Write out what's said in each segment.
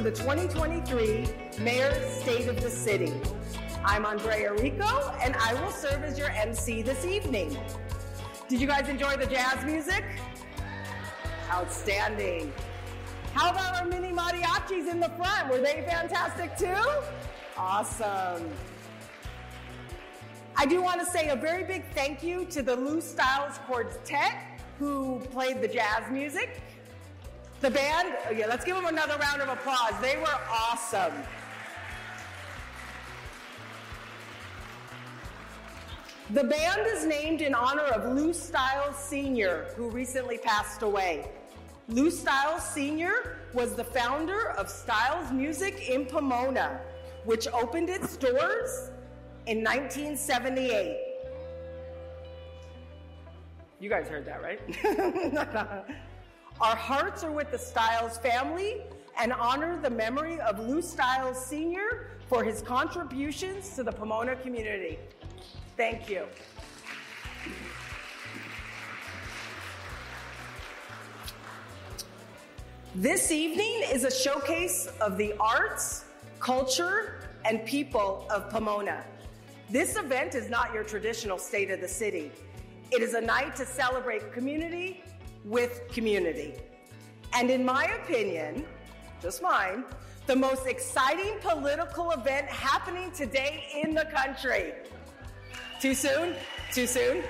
to the 2023 Mayor's State of the City. I'm Andrea Rico, and I will serve as your MC this evening. Did you guys enjoy the jazz music? Outstanding. How about our mini mariachis in the front? Were they fantastic too? Awesome. I do want to say a very big thank you to the Lou Styles Quartet who played the jazz music. The band, yeah, let's give them another round of applause. They were awesome. The band is named in honor of Lou Styles Sr., who recently passed away. Lou Styles Sr. was the founder of Styles Music in Pomona, which opened its doors in 1978. You guys heard that, right? Our hearts are with the Stiles family and honor the memory of Lou Stiles Sr. for his contributions to the Pomona community. Thank you. This evening is a showcase of the arts, culture, and people of Pomona. This event is not your traditional state of the city. It is a night to celebrate community with community. And in my opinion, just mine, the most exciting political event happening today in the country. Too soon? Too soon?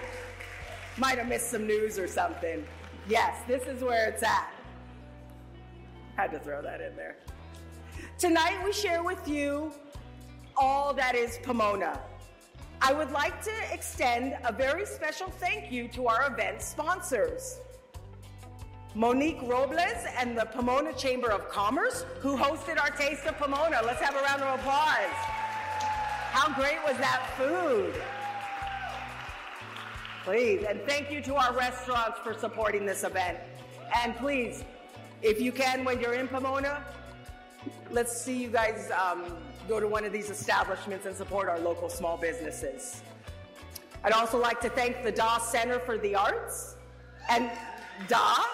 Might have missed some news or something. Yes, this is where it's at. Had to throw that in there. Tonight we share with you all that is Pomona. I would like to extend a very special thank you to our event sponsors. Monique Robles and the Pomona Chamber of Commerce, who hosted our Taste of Pomona. Let's have a round of applause. How great was that food? Please, and thank you to our restaurants for supporting this event. And please, if you can, when you're in Pomona, let's see you guys um, go to one of these establishments and support our local small businesses. I'd also like to thank the DAW Center for the Arts and DAW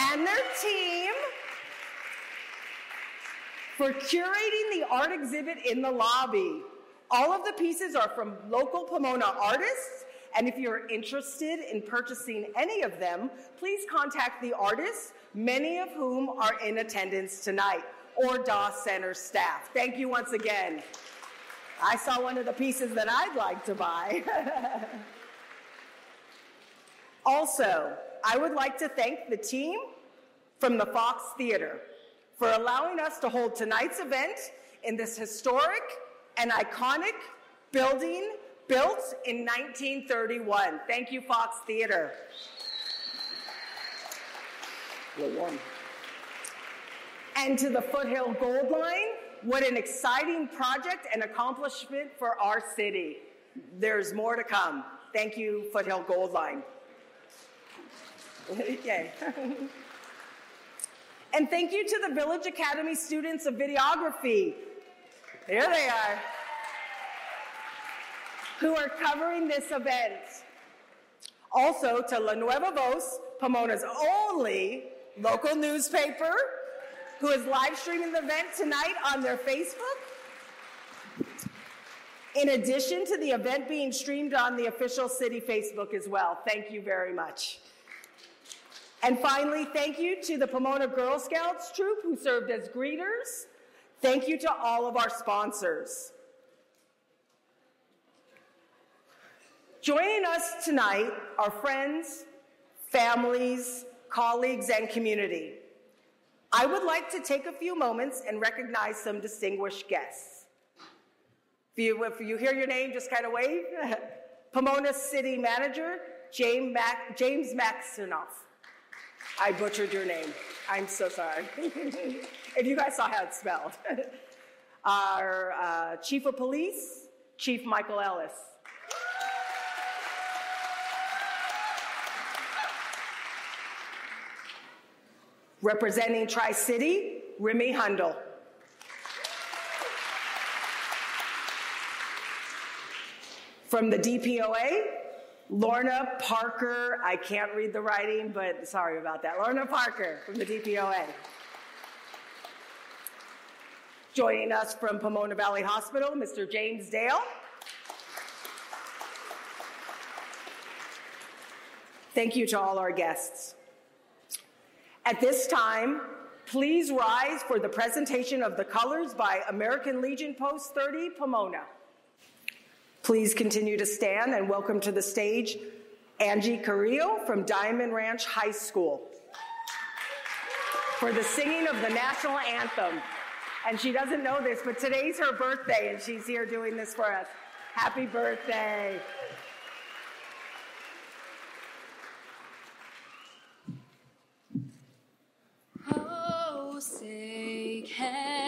and their team for curating the art exhibit in the lobby. All of the pieces are from local Pomona artists, and if you're interested in purchasing any of them, please contact the artists, many of whom are in attendance tonight or DAW Center staff. Thank you once again. I saw one of the pieces that I'd like to buy. also, I would like to thank the team from the Fox Theater for allowing us to hold tonight's event in this historic and iconic building built in 1931. Thank you, Fox Theater. And to the Foothill Gold Line, what an exciting project and accomplishment for our city. There's more to come. Thank you, Foothill Gold Line. Yay. and thank you to the Village Academy students of videography. There they are. Who are covering this event. Also to La Nueva Voz, Pomona's only local newspaper, who is live streaming the event tonight on their Facebook. In addition to the event being streamed on the official city Facebook as well. Thank you very much. And finally, thank you to the Pomona Girl Scouts troop who served as greeters. Thank you to all of our sponsors. Joining us tonight are friends, families, colleagues, and community. I would like to take a few moments and recognize some distinguished guests. If you, if you hear your name, just kind of wave. Pomona City Manager, James, Mac, James Makshanoff. I butchered your name. I'm so sorry. if you guys saw how it's spelled. Our uh, Chief of Police, Chief Michael Ellis. Representing Tri City, Remy Hundle. From the DPOA, Lorna Parker. I can't read the writing, but sorry about that. Lorna Parker from the DPOA. Joining us from Pomona Valley Hospital, Mr. James Dale. Thank you to all our guests. At this time, please rise for the presentation of the colors by American Legion Post 30, Pomona. Please continue to stand and welcome to the stage Angie Carrillo from Diamond Ranch High School for the singing of the national anthem. And she doesn't know this, but today's her birthday, and she's here doing this for us. Happy birthday. Oh, say, can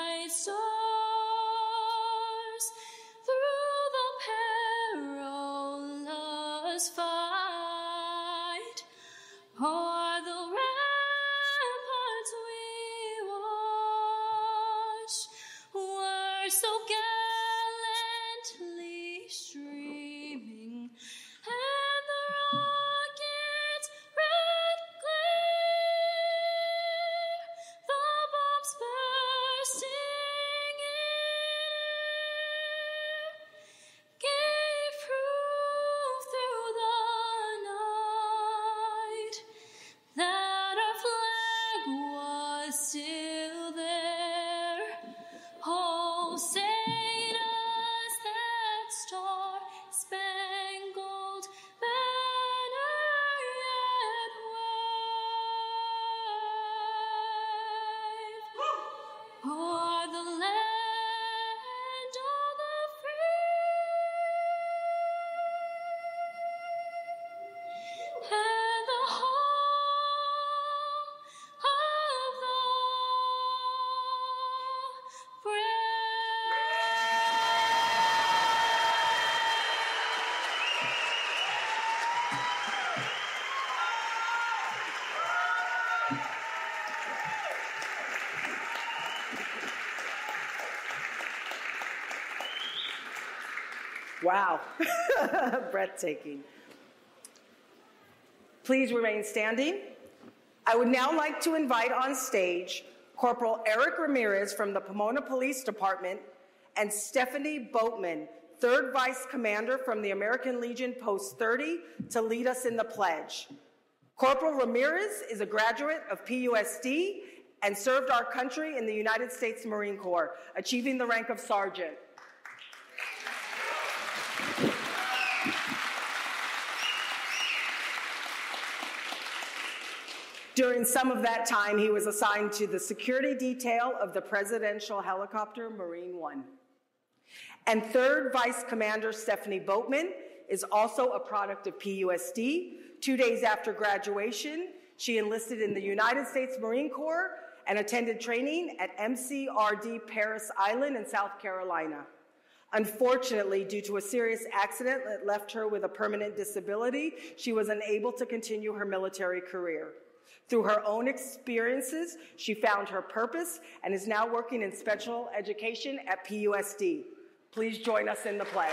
Wow, breathtaking. Please remain standing. I would now like to invite on stage Corporal Eric Ramirez from the Pomona Police Department and Stephanie Boatman, Third Vice Commander from the American Legion Post 30, to lead us in the pledge. Corporal Ramirez is a graduate of PUSD and served our country in the United States Marine Corps, achieving the rank of sergeant. During some of that time, he was assigned to the security detail of the presidential helicopter Marine One. And third Vice Commander Stephanie Boatman is also a product of PUSD. Two days after graduation, she enlisted in the United States Marine Corps and attended training at MCRD Parris Island in South Carolina. Unfortunately, due to a serious accident that left her with a permanent disability, she was unable to continue her military career. Through her own experiences, she found her purpose and is now working in special education at PUSD. Please join us in the pledge.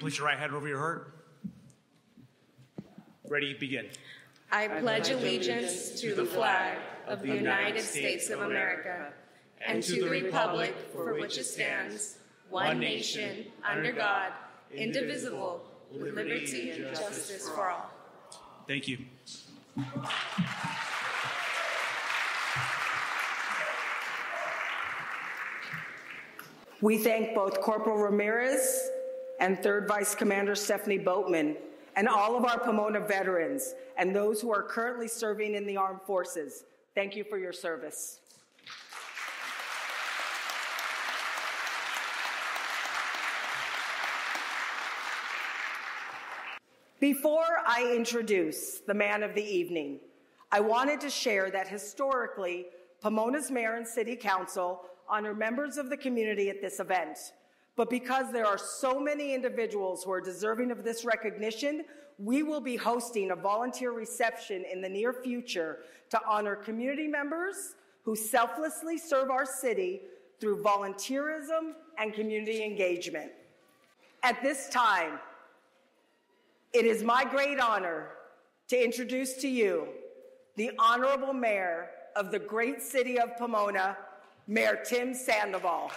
Place your right hand over your heart. Ready, begin. I pledge allegiance to the flag of the United States of America and to the republic for which it stands, one nation, under God, indivisible, with liberty and justice for all. Thank you. We thank both Corporal Ramirez and Third Vice Commander Stephanie Boatman and all of our Pomona veterans and those who are currently serving in the armed forces. Thank you for your service. Before I introduce the man of the evening, I wanted to share that historically, Pomona's mayor and city council honor members of the community at this event. But because there are so many individuals who are deserving of this recognition, we will be hosting a volunteer reception in the near future to honor community members who selflessly serve our city through volunteerism and community engagement. At this time, it is my great honor to introduce to you the Honorable Mayor of the great city of Pomona, Mayor Tim Sandoval.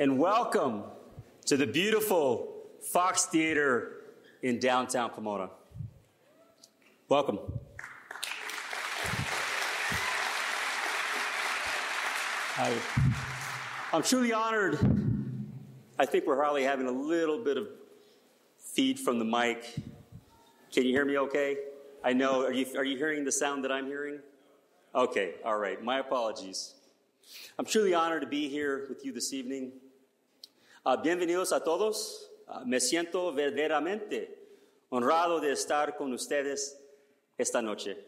And welcome to the beautiful Fox Theater in downtown Pomona. Welcome. I, I'm truly honored. I think we're hardly having a little bit of feed from the mic. Can you hear me okay? I know. Are you, are you hearing the sound that I'm hearing? Okay, all right. My apologies. I'm truly honored to be here with you this evening. Uh, bienvenidos a todos. Uh, me siento verdaderamente honrado de estar con ustedes esta noche.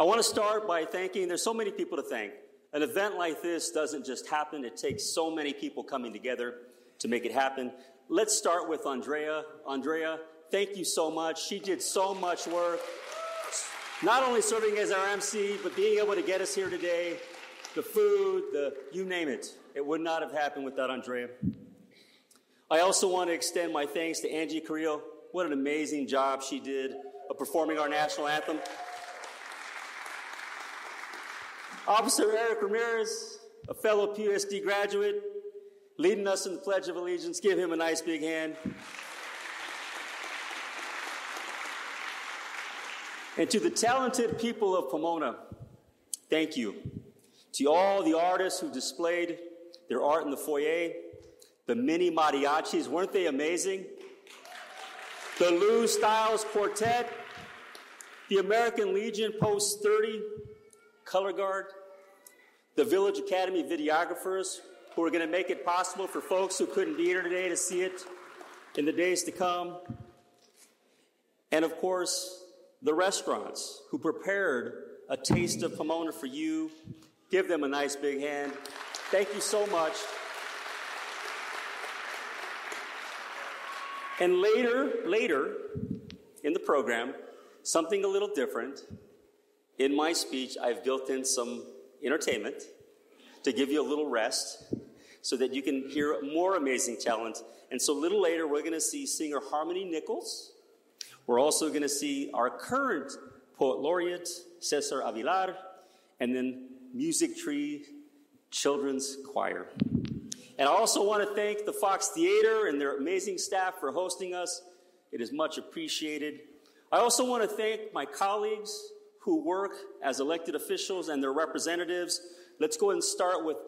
I want to start by thanking, there's so many people to thank. An event like this doesn't just happen, it takes so many people coming together to make it happen. Let's start with Andrea. Andrea, thank you so much. She did so much work, not only serving as our MC, but being able to get us here today. The food, the you name it. It would not have happened without Andrea. I also want to extend my thanks to Angie Carrillo. What an amazing job she did of performing our national anthem. Officer Eric Ramirez, a fellow PUSD graduate, leading us in the Pledge of Allegiance. Give him a nice big hand. And to the talented people of Pomona, thank you. To all the artists who displayed their art in the foyer, the mini mariachis, weren't they amazing? The Lou Styles Quartet, the American Legion Post 30, Color Guard, the Village Academy videographers who are going to make it possible for folks who couldn't be here today to see it in the days to come. And of course, the restaurants who prepared a taste of Pomona for you. Give them a nice big hand. Thank you so much. And later, later in the program, something a little different. In my speech, I've built in some entertainment to give you a little rest so that you can hear more amazing talent. And so a little later, we're going to see singer Harmony Nichols. We're also going to see our current poet laureate, Cesar Avilar, and then Music Tree Children's Choir. And I also want to thank the Fox Theater and their amazing staff for hosting us. It is much appreciated. I also want to thank my colleagues who work as elected officials and their representatives. Let's go and start with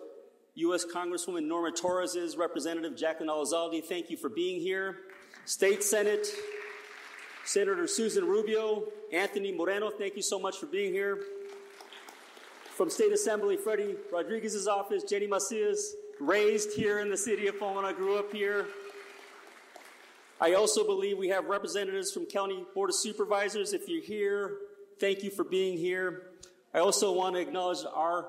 U.S. Congresswoman Norma Torres' representative, Jacqueline Elizalde. Thank you for being here. State Senate Senator Susan Rubio, Anthony Moreno, thank you so much for being here. From State Assembly, Freddie Rodriguez's office, Jenny Macias, raised here in the city of Pomona, grew up here. I also believe we have representatives from County Board of Supervisors. If you're here, thank you for being here. I also want to acknowledge our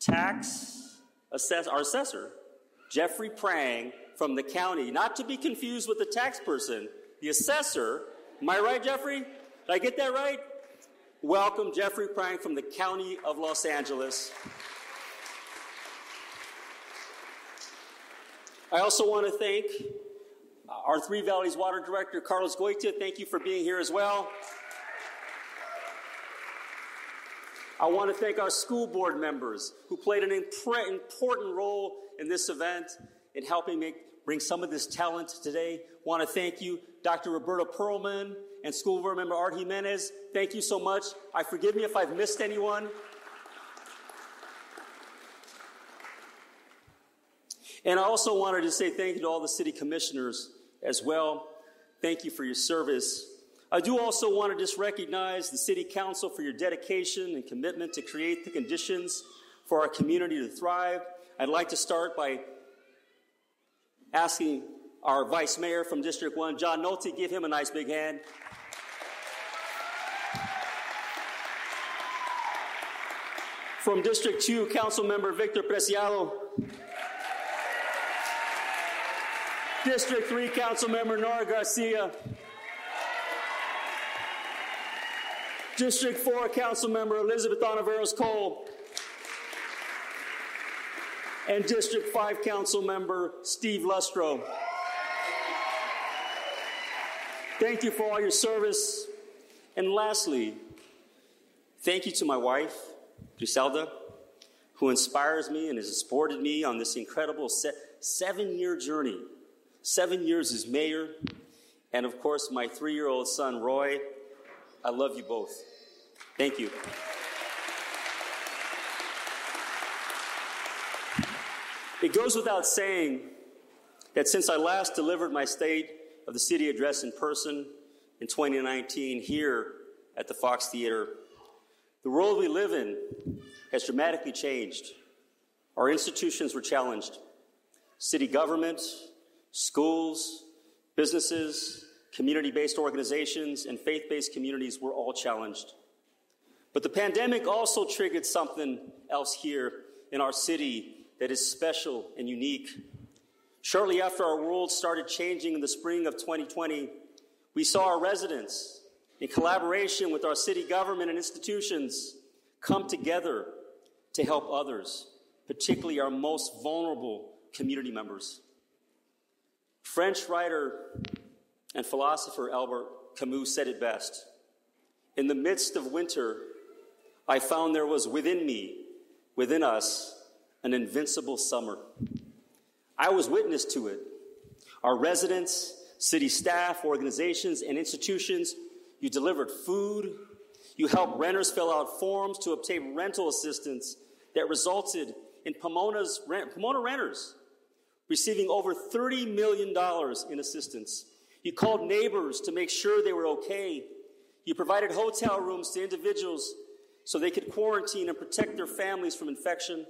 tax assess our assessor, Jeffrey Prang from the county, not to be confused with the tax person, the assessor. Am I right, Jeffrey? Did I get that right? Welcome, Jeffrey Prang from the County of Los Angeles. I also want to thank uh, our Three Valleys Water Director, Carlos Goytia. Thank you for being here as well. I want to thank our school board members who played an important role in this event in helping make, bring some of this talent today. Want to thank you, Dr. Roberta Perlman and school board member Art Jimenez. Thank you so much. I forgive me if I've missed anyone. And I also wanted to say thank you to all the city commissioners as well. Thank you for your service. I do also want to just recognize the City Council for your dedication and commitment to create the conditions for our community to thrive. I'd like to start by asking our Vice Mayor from District 1, John Nolte, give him a nice big hand. From District 2, Council Member Victor Preciado. District 3, Council Member Nora Garcia. District 4, Council Member Elizabeth Ontiveros Cole. And District 5, Council Member Steve Lustro. Thank you for all your service. And lastly, thank you to my wife, Griselda, who inspires me and has supported me on this incredible se- seven year journey. Seven years as mayor, and of course, my three year old son, Roy. I love you both. Thank you. It goes without saying that since I last delivered my State of the City address in person in 2019 here at the Fox Theater, the world we live in has dramatically changed. Our institutions were challenged. City government, schools, businesses, community based organizations, and faith based communities were all challenged. But the pandemic also triggered something else here in our city that is special and unique. Shortly after our world started changing in the spring of 2020, we saw our residents, in collaboration with our city government and institutions, come together to help others, particularly our most vulnerable community members. French writer and philosopher Albert Camus said it best In the midst of winter, I found there was within me, within us, an invincible summer. I was witness to it. Our residents, city staff, organizations, and institutions, you delivered food, you helped renters fill out forms to obtain rental assistance that resulted in Pomona's rent, Pomona renters receiving over $30 million in assistance. You called neighbors to make sure they were okay. You provided hotel rooms to individuals so they could quarantine and protect their families from infection.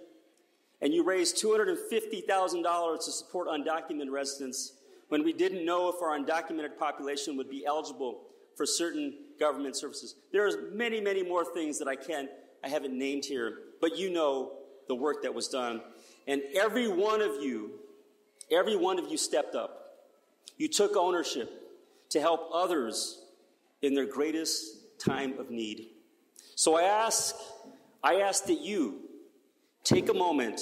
And you raised $250,000 to support undocumented residents when we didn't know if our undocumented population would be eligible for certain government services. There are many, many more things that I can't, I haven't named here, but you know the work that was done. And every one of you, every one of you stepped up. You took ownership to help others in their greatest time of need. So I ask, I ask that you take a moment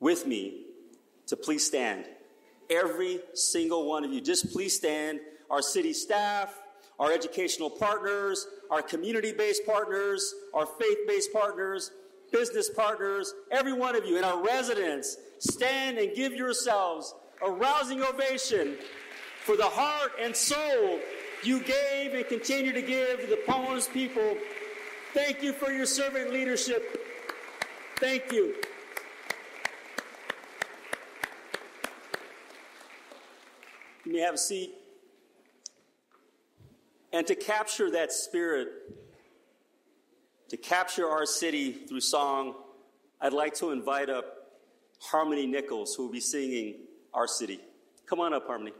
with me to please stand. Every single one of you, just please stand. Our city staff, our educational partners, our community based partners, our faith based partners, business partners, every one of you, and our residents, stand and give yourselves a rousing ovation for the heart and soul you gave and continue to give to the Pomona's people. Thank you for your servant leadership. Thank you. You may have a seat. And to capture that spirit, to capture our city through song, I'd like to invite up Harmony Nichols, who will be singing Our City. Come on up, Harmony.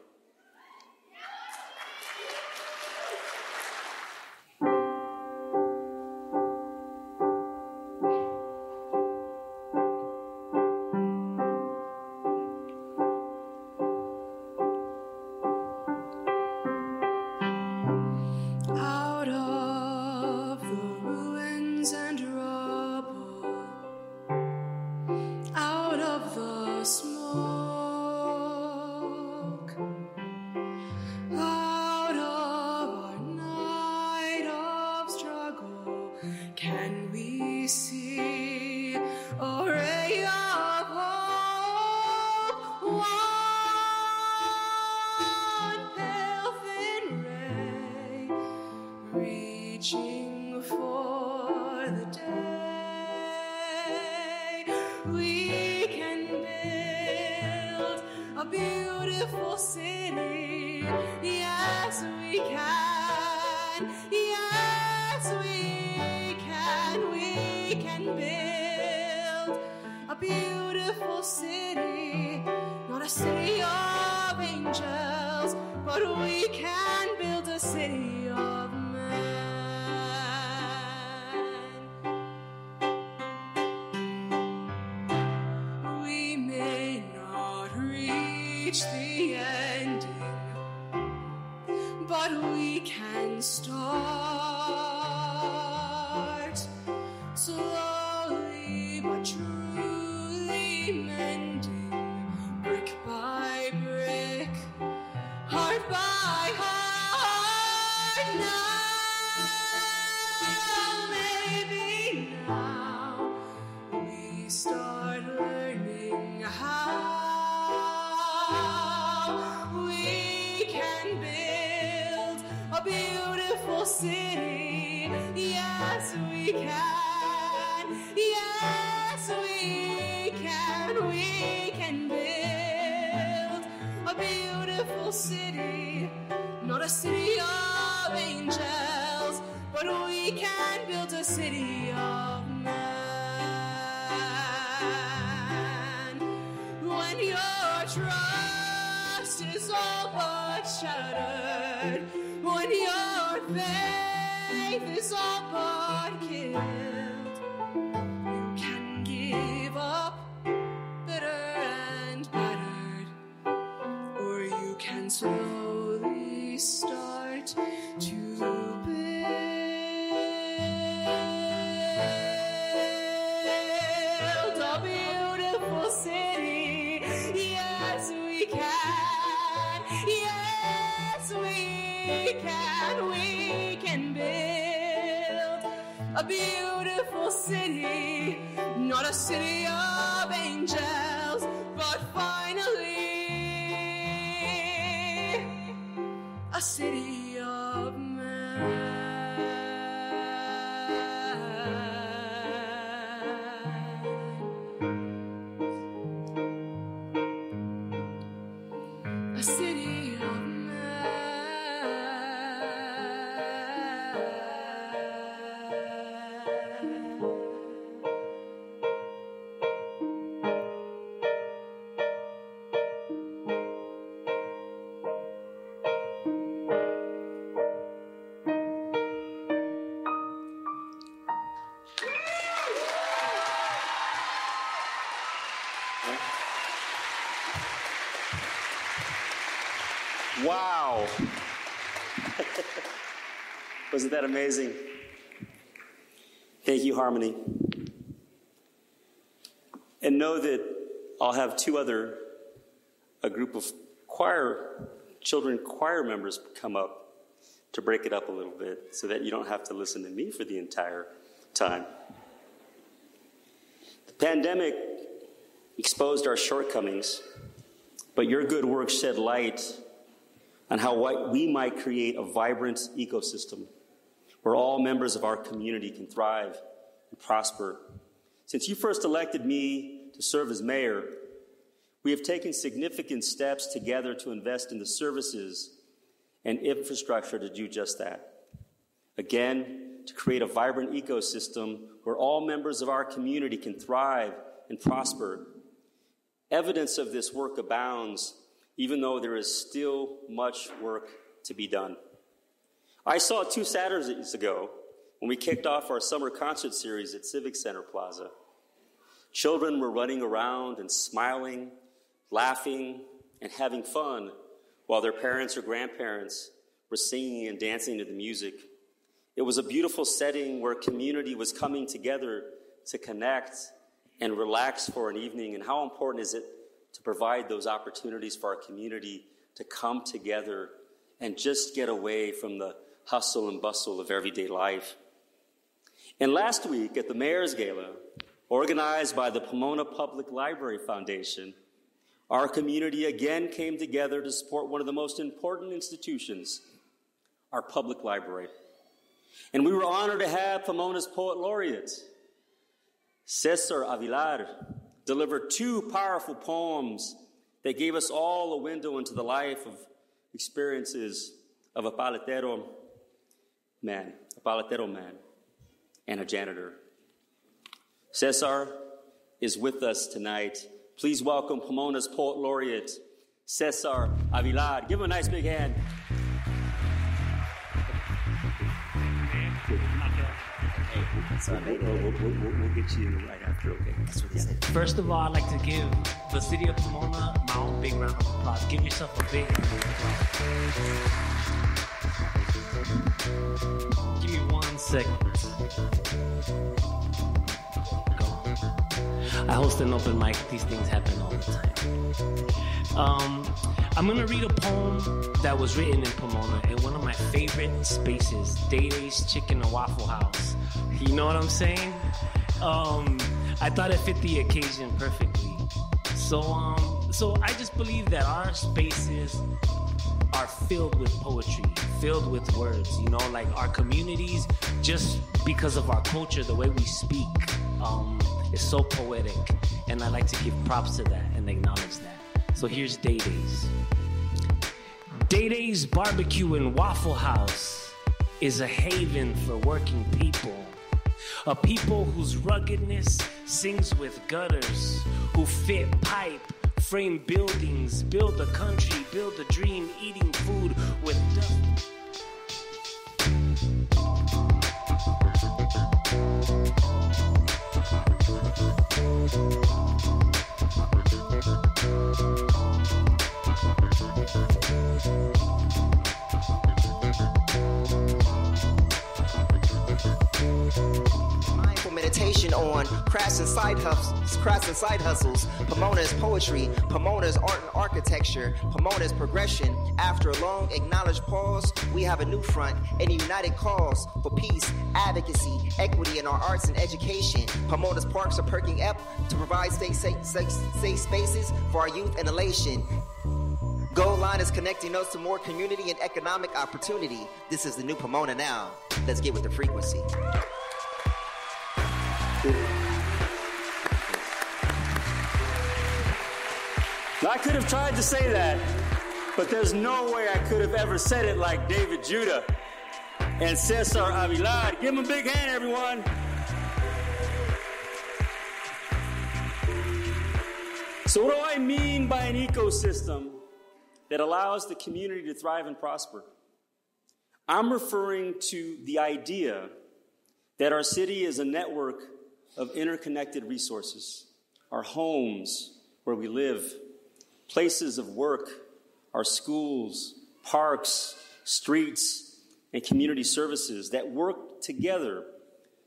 Wow. Wasn't that amazing? Thank you, Harmony. And know that I'll have two other, a group of choir, children choir members come up to break it up a little bit so that you don't have to listen to me for the entire time. The pandemic exposed our shortcomings, but your good work shed light on how we might create a vibrant ecosystem where all members of our community can thrive and prosper. Since you first elected me to serve as mayor, we have taken significant steps together to invest in the services and infrastructure to do just that. Again, to create a vibrant ecosystem where all members of our community can thrive and prosper. Evidence of this work abounds, even though there is still much work to be done. I saw two Saturdays ago when we kicked off our summer concert series at Civic Center Plaza. Children were running around and smiling, laughing, and having fun while their parents or grandparents were singing and dancing to the music. It was a beautiful setting where community was coming together to connect and relax for an evening. And how important is it to provide those opportunities for our community to come together and just get away from the hustle and bustle of everyday life? And last week at the Mayor's Gala, organized by the Pomona Public Library Foundation, our community again came together to support one of the most important institutions, our public library. And we were honored to have Pomona's poet laureate, Cesar Avilar, deliver two powerful poems that gave us all a window into the life of experiences of a paletero man, a paletero man, and a janitor. Cesar is with us tonight. Please welcome Pomona's poet laureate, Cesar Avilar. Give him a nice big hand. We'll, we'll, we'll, we'll, we'll get you right after, okay? That's what he said. First of all, I'd like to give the city of Pomona my own big round of applause. Give yourself a big round of applause. Give me one second. Go. I host an open mic. These things happen all the time. Um, I'm gonna read a poem that was written in Pomona in one of my favorite spaces, Day Day's Chicken and Waffle House. You know what I'm saying? Um, I thought it fit the occasion perfectly. So, um, so I just believe that our spaces are filled with poetry, filled with words. You know, like our communities, just because of our culture, the way we speak, um, is so poetic, and I like to give props to that and acknowledge that. So here's Day Days. Day Day's Barbecue and Waffle House is a haven for working people. A people whose ruggedness sings with gutters, who fit pipe, frame buildings, build a country, build a dream, eating food with dust. On and side hustles, and side hustles. Pomona's poetry, Pomona's art and architecture, Pomona's progression. After a long acknowledged pause, we have a new front and a united cause for peace, advocacy, equity in our arts and education. Pomona's parks are perking up to provide safe, safe, safe, safe spaces for our youth and elation. Gold line is connecting us to more community and economic opportunity. This is the new Pomona now. Let's get with the frequency. I could have tried to say that, but there's no way I could have ever said it like David Judah and Cesar Avilar. Give them a big hand, everyone. So, what do I mean by an ecosystem that allows the community to thrive and prosper? I'm referring to the idea that our city is a network of interconnected resources. Our homes, where we live, places of work, our schools, parks, streets, and community services that work together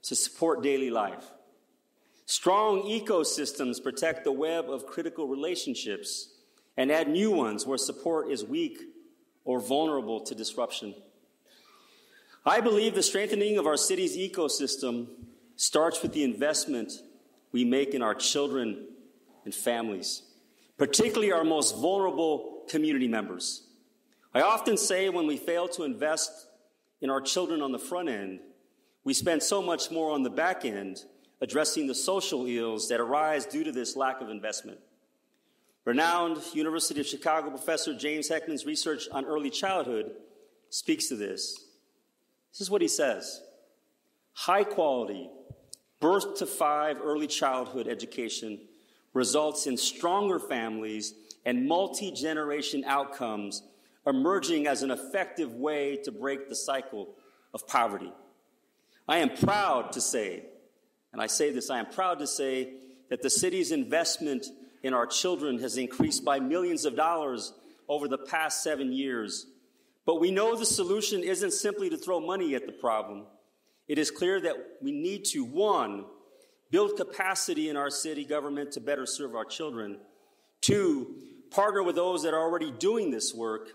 to support daily life. Strong ecosystems protect the web of critical relationships and add new ones where support is weak or vulnerable to disruption. I believe the strengthening of our city's ecosystem starts with the investment we make in our children and families, particularly our most vulnerable community members. I often say when we fail to invest in our children on the front end, we spend so much more on the back end addressing the social ills that arise due to this lack of investment. Renowned University of Chicago professor James Heckman's research on early childhood speaks to this. This is what he says High quality, birth to five early childhood education results in stronger families and multi generation outcomes emerging as an effective way to break the cycle of poverty. I am proud to say, and I say this, I am proud to say that the city's investment in our children has increased by millions of dollars over the past seven years. But we know the solution isn't simply to throw money at the problem. It is clear that we need to, one, build capacity in our city government to better serve our children. Two, partner with those that are already doing this work,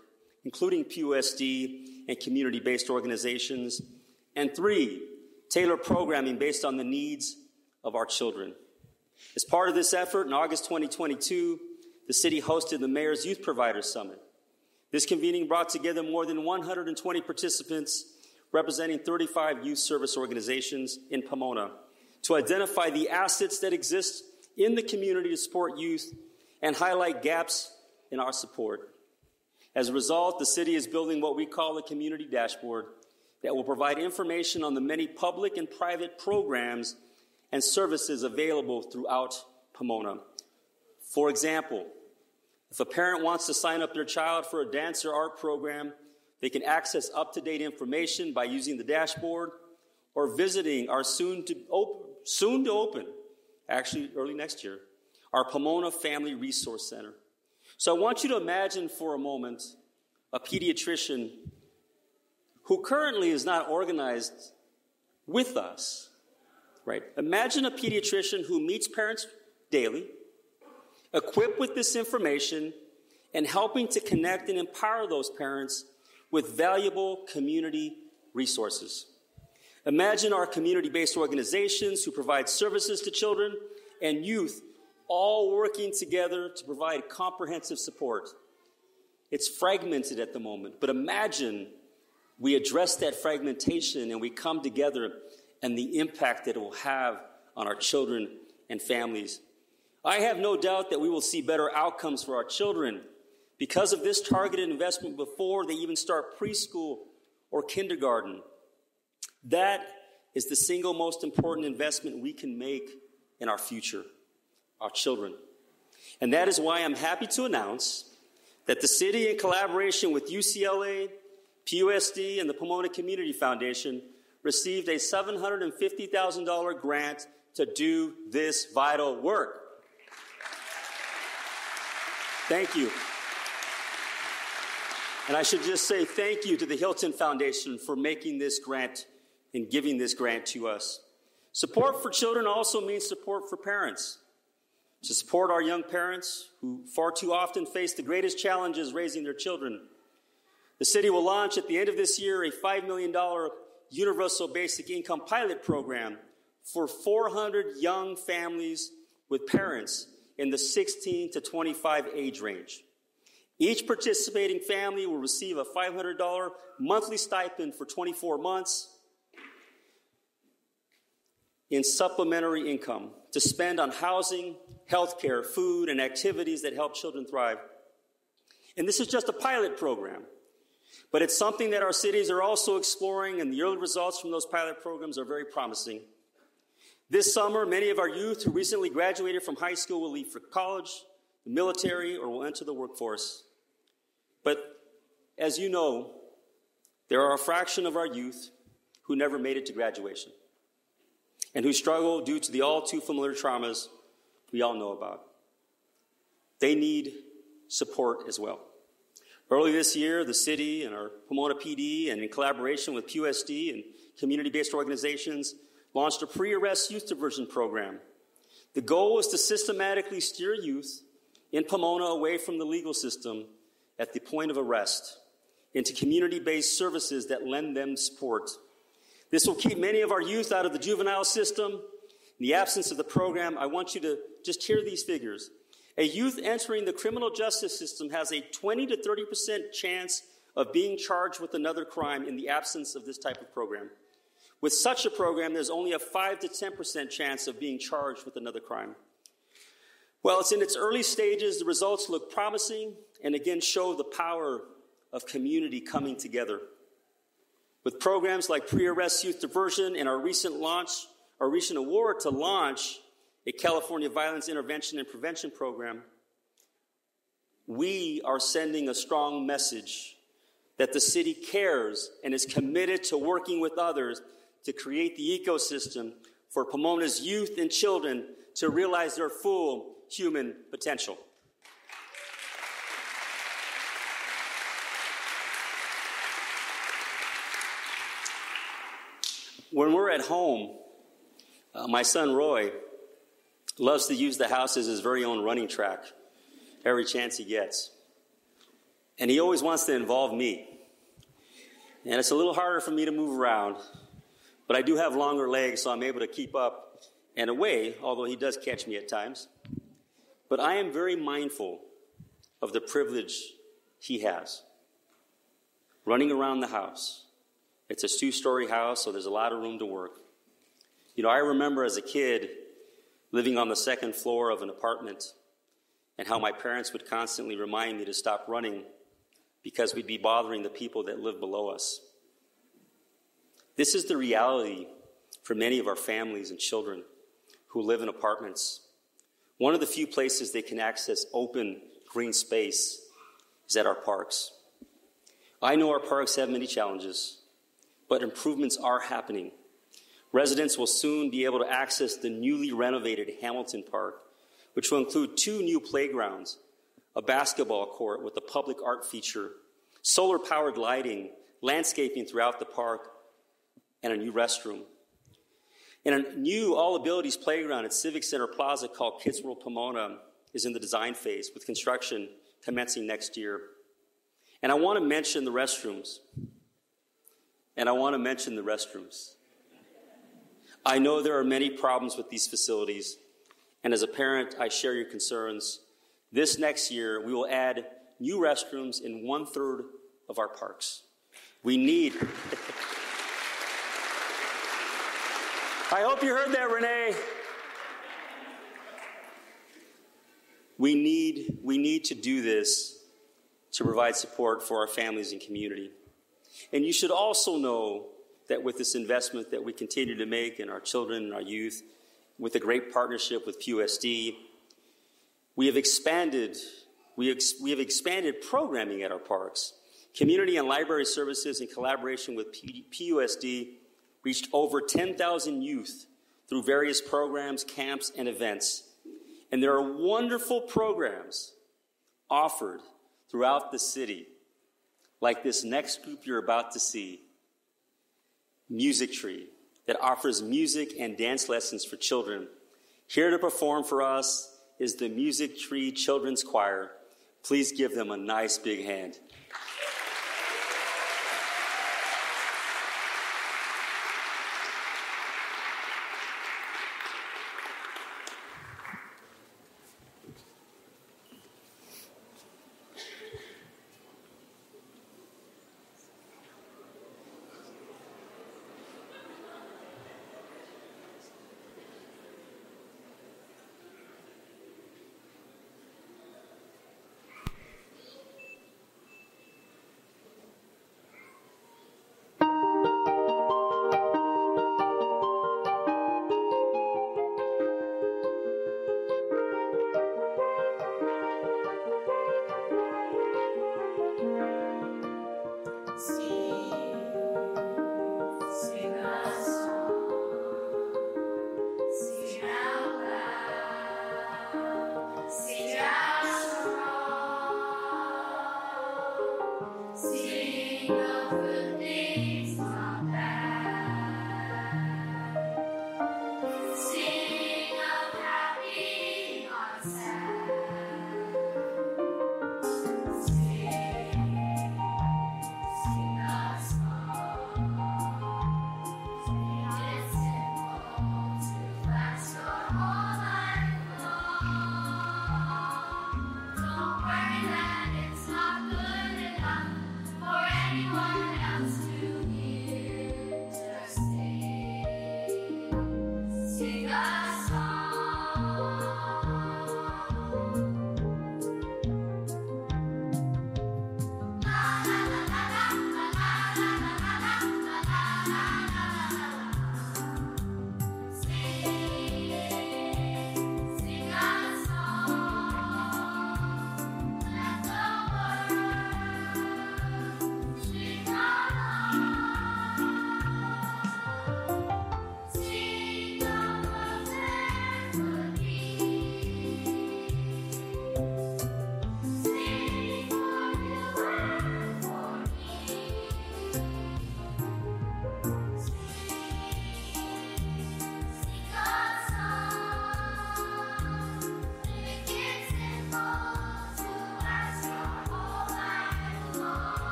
including PUSD and community based organizations. And three, tailor programming based on the needs of our children. As part of this effort, in August 2022, the city hosted the Mayor's Youth Provider Summit. This convening brought together more than 120 participants representing 35 youth service organizations in Pomona to identify the assets that exist in the community to support youth and highlight gaps in our support. As a result, the city is building what we call a community dashboard that will provide information on the many public and private programs and services available throughout Pomona. For example, if a parent wants to sign up their child for a dance or art program, they can access up to date information by using the dashboard or visiting our soon to, op- soon to open, actually early next year, our Pomona Family Resource Center. So I want you to imagine for a moment a pediatrician who currently is not organized with us, right? Imagine a pediatrician who meets parents daily, equipped with this information, and helping to connect and empower those parents with valuable community resources. Imagine our community based organizations who provide services to children and youth all working together to provide comprehensive support. It's fragmented at the moment, but imagine we address that fragmentation and we come together and the impact that it will have on our children and families. I have no doubt that we will see better outcomes for our children because of this targeted investment before they even start preschool or kindergarten. That is the single most important investment we can make in our future, our children. And that is why I'm happy to announce that the city, in collaboration with UCLA, PUSD, and the Pomona Community Foundation, received a $750,000 grant to do this vital work. Thank you. And I should just say thank you to the Hilton Foundation for making this grant and giving this grant to us. Support for children also means support for parents. To support our young parents who far too often face the greatest challenges raising their children. The city will launch at the end of this year a $5 million universal basic income pilot program for 400 young families with parents in the 16 to 25 age range. Each participating family will receive a $500 monthly stipend for 24 months in supplementary income to spend on housing, healthcare, food, and activities that help children thrive. And this is just a pilot program, but it's something that our cities are also exploring, and the early results from those pilot programs are very promising. This summer, many of our youth who recently graduated from high school will leave for college, the military, or will enter the workforce. But as you know, there are a fraction of our youth who never made it to graduation and who struggle due to the all too familiar traumas we all know about. They need support as well. Early this year, the city and our Pomona PD, and in collaboration with PUSD and community based organizations, launched a pre arrest youth diversion program. The goal was to systematically steer youth in Pomona away from the legal system at the point of arrest into community based services that lend them support. This will keep many of our youth out of the juvenile system. In the absence of the program, I want you to just hear these figures. A youth entering the criminal justice system has a 20 to 30% chance of being charged with another crime in the absence of this type of program. With such a program, there's only a 5 to 10% chance of being charged with another crime. Well, it's in its early stages. The results look promising and again show the power of community coming together. With programs like pre-arrest youth diversion and our recent launch, our recent award to launch a California Violence Intervention and Prevention Program, we are sending a strong message that the city cares and is committed to working with others to create the ecosystem for Pomona's youth and children to realize their full human potential. When we're at home, uh, my son Roy loves to use the house as his very own running track every chance he gets. And he always wants to involve me. And it's a little harder for me to move around, but I do have longer legs, so I'm able to keep up and away, although he does catch me at times. But I am very mindful of the privilege he has running around the house. It's a two story house, so there's a lot of room to work. You know, I remember as a kid living on the second floor of an apartment and how my parents would constantly remind me to stop running because we'd be bothering the people that live below us. This is the reality for many of our families and children who live in apartments. One of the few places they can access open green space is at our parks. I know our parks have many challenges, but improvements are happening. Residents will soon be able to access the newly renovated Hamilton Park, which will include two new playgrounds, a basketball court with a public art feature, solar powered lighting, landscaping throughout the park, and a new restroom. And a new all abilities playground at Civic Center Plaza called Kids World Pomona is in the design phase with construction commencing next year. And I want to mention the restrooms. And I want to mention the restrooms. I know there are many problems with these facilities, and as a parent, I share your concerns. This next year, we will add new restrooms in one third of our parks. We need. I hope you heard that, Renee. We need, we need to do this to provide support for our families and community. And you should also know that with this investment that we continue to make in our children and our youth, with a great partnership with PUSD, we have expanded, we, ex- we have expanded programming at our parks. Community and library services in collaboration with P- PUSD reached over 10,000 youth through various programs, camps, and events. And there are wonderful programs offered throughout the city, like this next group you're about to see Music Tree, that offers music and dance lessons for children. Here to perform for us is the Music Tree Children's Choir. Please give them a nice big hand.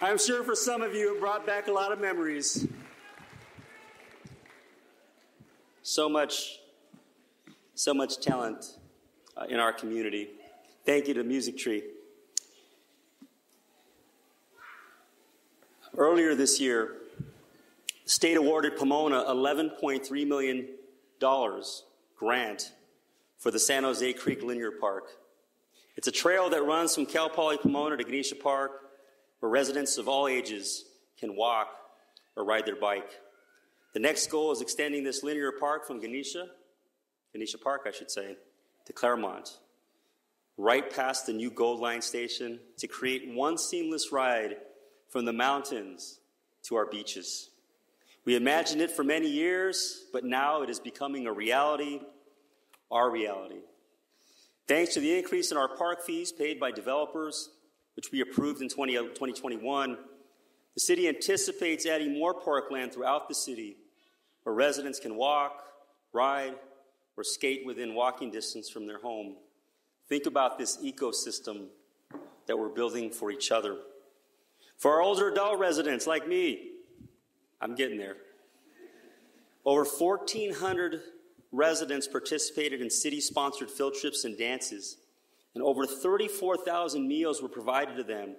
I'm sure for some of you it brought back a lot of memories. So much, so much talent uh, in our community. Thank you to Music Tree. Earlier this year, the state awarded Pomona $11.3 million grant for the San Jose Creek Linear Park. It's a trail that runs from Cal Poly Pomona to Ganesha Park, where residents of all ages can walk or ride their bike. The next goal is extending this linear park from Ganesha, Ganesha Park, I should say, to Claremont, right past the new Gold Line station to create one seamless ride from the mountains to our beaches. We imagined it for many years, but now it is becoming a reality, our reality. Thanks to the increase in our park fees paid by developers, which we approved in 20, 2021, the city anticipates adding more parkland throughout the city where residents can walk, ride, or skate within walking distance from their home. Think about this ecosystem that we're building for each other. For our older adult residents like me, I'm getting there. Over 1,400 residents participated in city sponsored field trips and dances, and over 34,000 meals were provided to them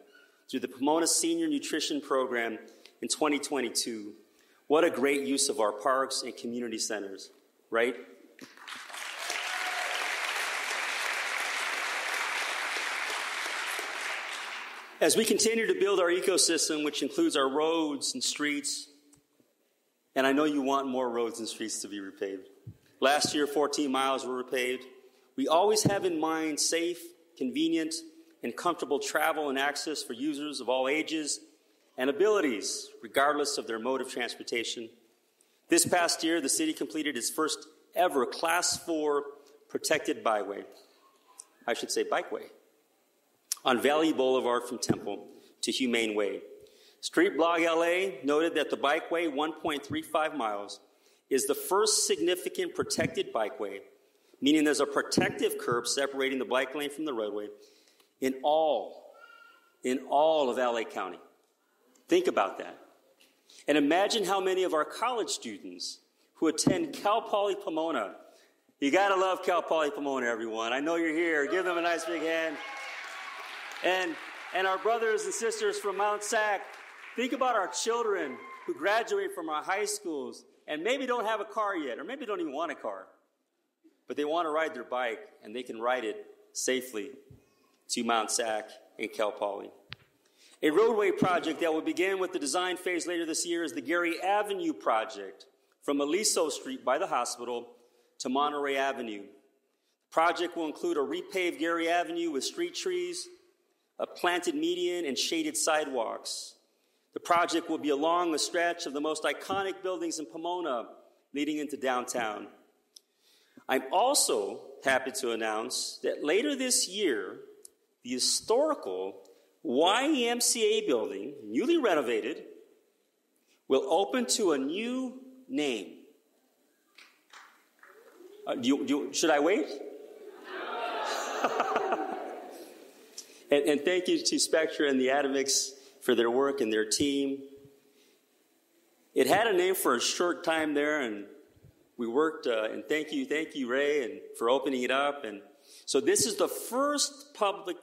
through the Pomona Senior Nutrition Program in 2022. What a great use of our parks and community centers, right? As we continue to build our ecosystem, which includes our roads and streets, and I know you want more roads and streets to be repaved. Last year, 14 miles were repaved. We always have in mind safe, convenient, and comfortable travel and access for users of all ages and abilities, regardless of their mode of transportation. This past year, the city completed its first ever Class 4 protected byway. I should say bikeway on Valley Boulevard from Temple to Humane Way. Streetsblog LA noted that the bikeway, 1.35 miles, is the first significant protected bikeway, meaning there's a protective curb separating the bike lane from the roadway in all, in all of LA County. Think about that. And imagine how many of our college students who attend Cal Poly Pomona. You gotta love Cal Poly Pomona, everyone. I know you're here. Give them a nice big hand. And, and our brothers and sisters from Mount SAC, think about our children who graduate from our high schools and maybe don't have a car yet, or maybe don't even want a car, but they want to ride their bike and they can ride it safely to Mount SAC and Cal Poly. A roadway project that will begin with the design phase later this year is the Garey Avenue project from Aliso Street by the hospital to Monterey Avenue. The project will include a repaved Garey Avenue with street trees, a planted median, and shaded sidewalks. The project will be along the stretch of the most iconic buildings in Pomona leading into downtown. I'm also happy to announce that later this year, the historical YMCA building, newly renovated, will open to a new name. Uh, do you, do you, should I wait? and, and, thank you to Spectra and the Atomics for their work and their team. It had a name for a short time there, and we worked. Uh, and thank you, thank you, Ray, and for opening it up. And so this is the first public.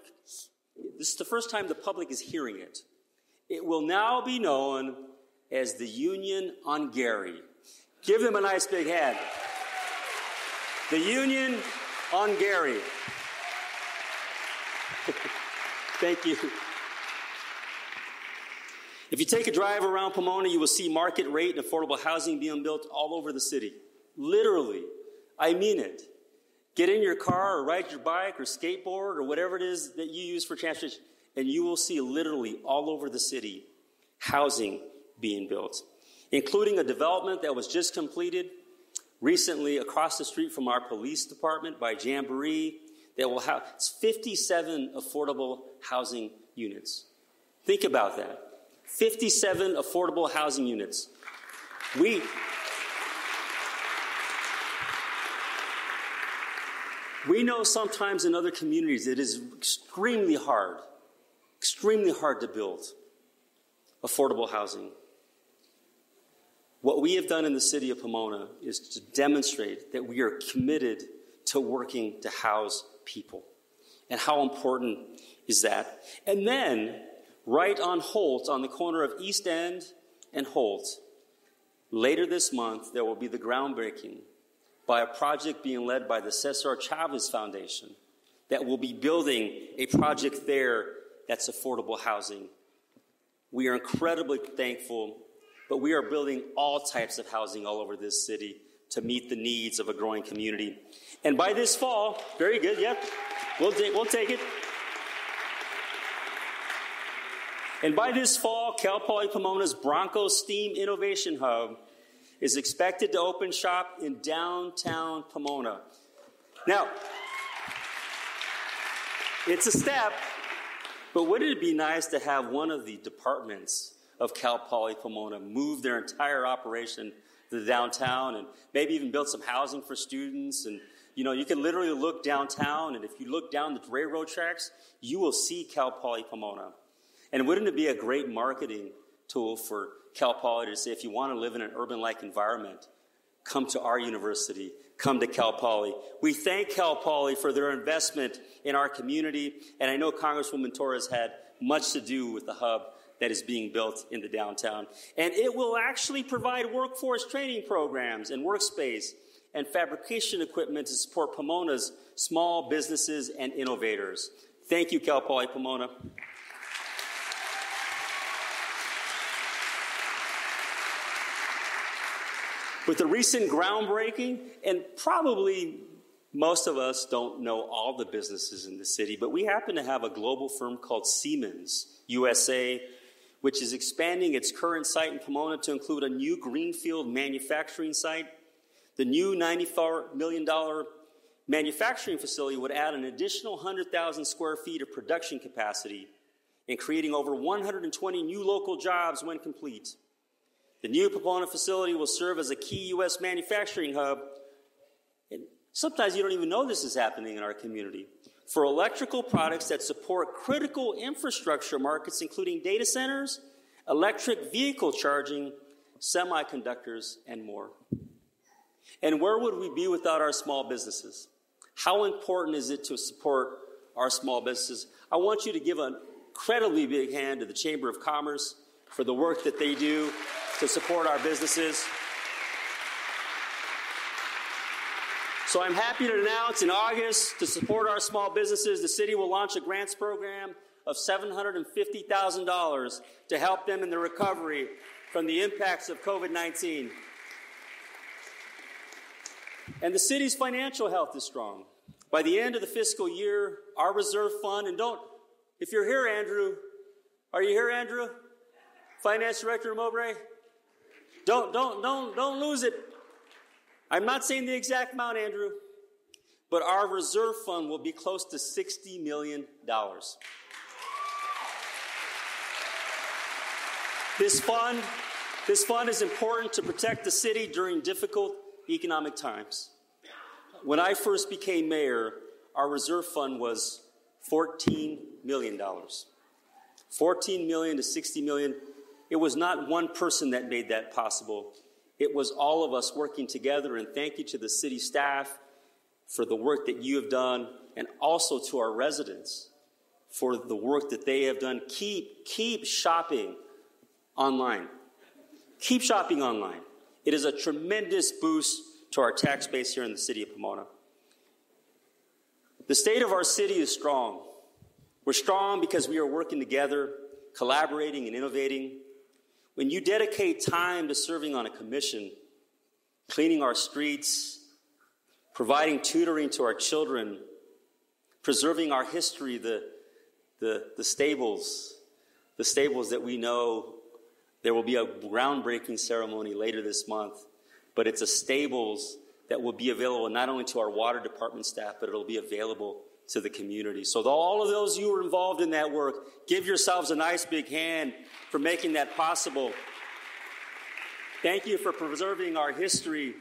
This is the first time the public is hearing it. It will now be known as the Union on Garey. Give them a nice big hand. The Union on Garey. Thank you. If you take a drive around Pomona, you will see market rate and affordable housing being built all over the city. Literally. I mean it. Get in your car or ride your bike or skateboard or whatever it is that you use for transportation, and you will see literally all over the city housing being built, including a development that was just completed recently across the street from our police department by Jamboree that will have 57 affordable housing units. Think about that. 57 affordable housing units. We, We know sometimes in other communities it is extremely hard, extremely hard to build affordable housing. What we have done in the city of Pomona is to demonstrate that we are committed to working to house people. And how important is that? And then, right on Holt, on the corner of East End and Holt, later this month, there will be the groundbreaking by a project being led by the Cesar Chavez Foundation that will be building a project there that's affordable housing. We are incredibly thankful, but we are building all types of housing all over this city to meet the needs of a growing community. And by this fall, very good, yep, we'll, take, we'll take it. And by this fall, Cal Poly Pomona's Bronco Steam Innovation Hub is expected to open shop in downtown Pomona. Now, it's a step, but wouldn't it be nice to have one of the departments of Cal Poly Pomona move their entire operation to downtown and maybe even build some housing for students? And, you know, you can literally look downtown, and if you look down the railroad tracks, you will see Cal Poly Pomona. And wouldn't it be a great marketing tool for Cal Poly to say, if you want to live in an urban like environment, come to our university, come to Cal Poly. We thank Cal Poly for their investment in our community, and I know Congresswoman Torres had much to do with the hub that is being built in the downtown. And it will actually provide workforce training programs and workspace and fabrication equipment to support Pomona's small businesses and innovators. Thank you, Cal Poly Pomona. With the recent groundbreaking, and probably most of us don't know all the businesses in the city, but we happen to have a global firm called Siemens USA, which is expanding its current site in Pomona to include a new greenfield manufacturing site. The new $94 million manufacturing facility would add an additional 100,000 square feet of production capacity and creating over 120 new local jobs when complete. The new Pomona facility will serve as a key U.S. manufacturing hub. And sometimes you don't even know this is happening in our community. For electrical products that support critical infrastructure markets, including data centers, electric vehicle charging, semiconductors, and more. And where would we be without our small businesses? How important is it to support our small businesses? I want you to give an incredibly big hand to the Chamber of Commerce for the work that they do to support our businesses. So I'm happy to announce in August to support our small businesses, the city will launch a grants program of $750,000 to help them in the recovery from the impacts of COVID 19. And the city's financial health is strong. By the end of the fiscal year, our reserve fund, and don't, if you're here, Andrew, are you here, Andrew? Finance Director Mowbray? Don't, don't, don't, don't lose it. I'm not saying the exact amount, Andrew, but our reserve fund will be close to $60 million. This fund, this fund is important to protect the city during difficult economic times. When I first became mayor, our reserve fund was $14 million. 14 million to 60 million. It was not one person that made that possible. It was all of us working together, and thank you to the city staff for the work that you have done, and also to our residents for the work that they have done. Keep, keep shopping online. Keep shopping online. It is a tremendous boost to our tax base here in the city of Pomona. The state of our city is strong. We're strong because we are working together, collaborating and innovating. When you dedicate time to serving on a commission, cleaning our streets, providing tutoring to our children, preserving our history, the, the, the stables, the stables that we know there will be a groundbreaking ceremony later this month, but it's a stables that will be available not only to our water department staff, but it'll be available to the community. So, all of those you were involved in that work, give yourselves a nice big hand for making that possible. Thank you for preserving our history,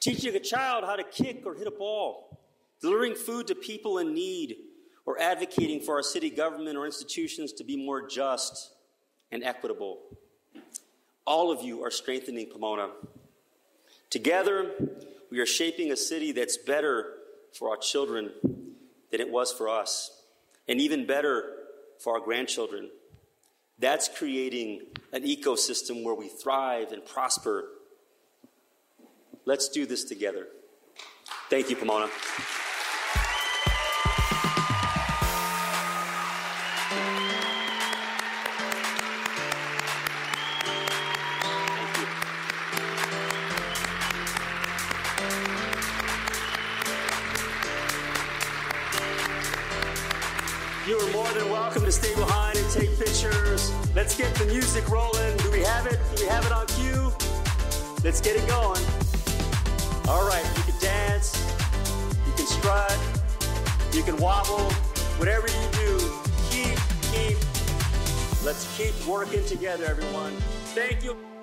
teaching a child how to kick or hit a ball, delivering food to people in need, or advocating for our city government or institutions to be more just and equitable. All of you are strengthening Pomona. Together, we are shaping a city that's better for our children than it was for us, and even better for our grandchildren. That's creating an ecosystem where we thrive and prosper. Let's do this together. Thank you, Pomona. Pictures. Let's get the music rolling. Do we have it? Do we have it on cue? Let's get it going. All right, you can dance, you can strut, you can wobble, whatever you do, keep, keep. Let's keep working together, everyone. Thank you.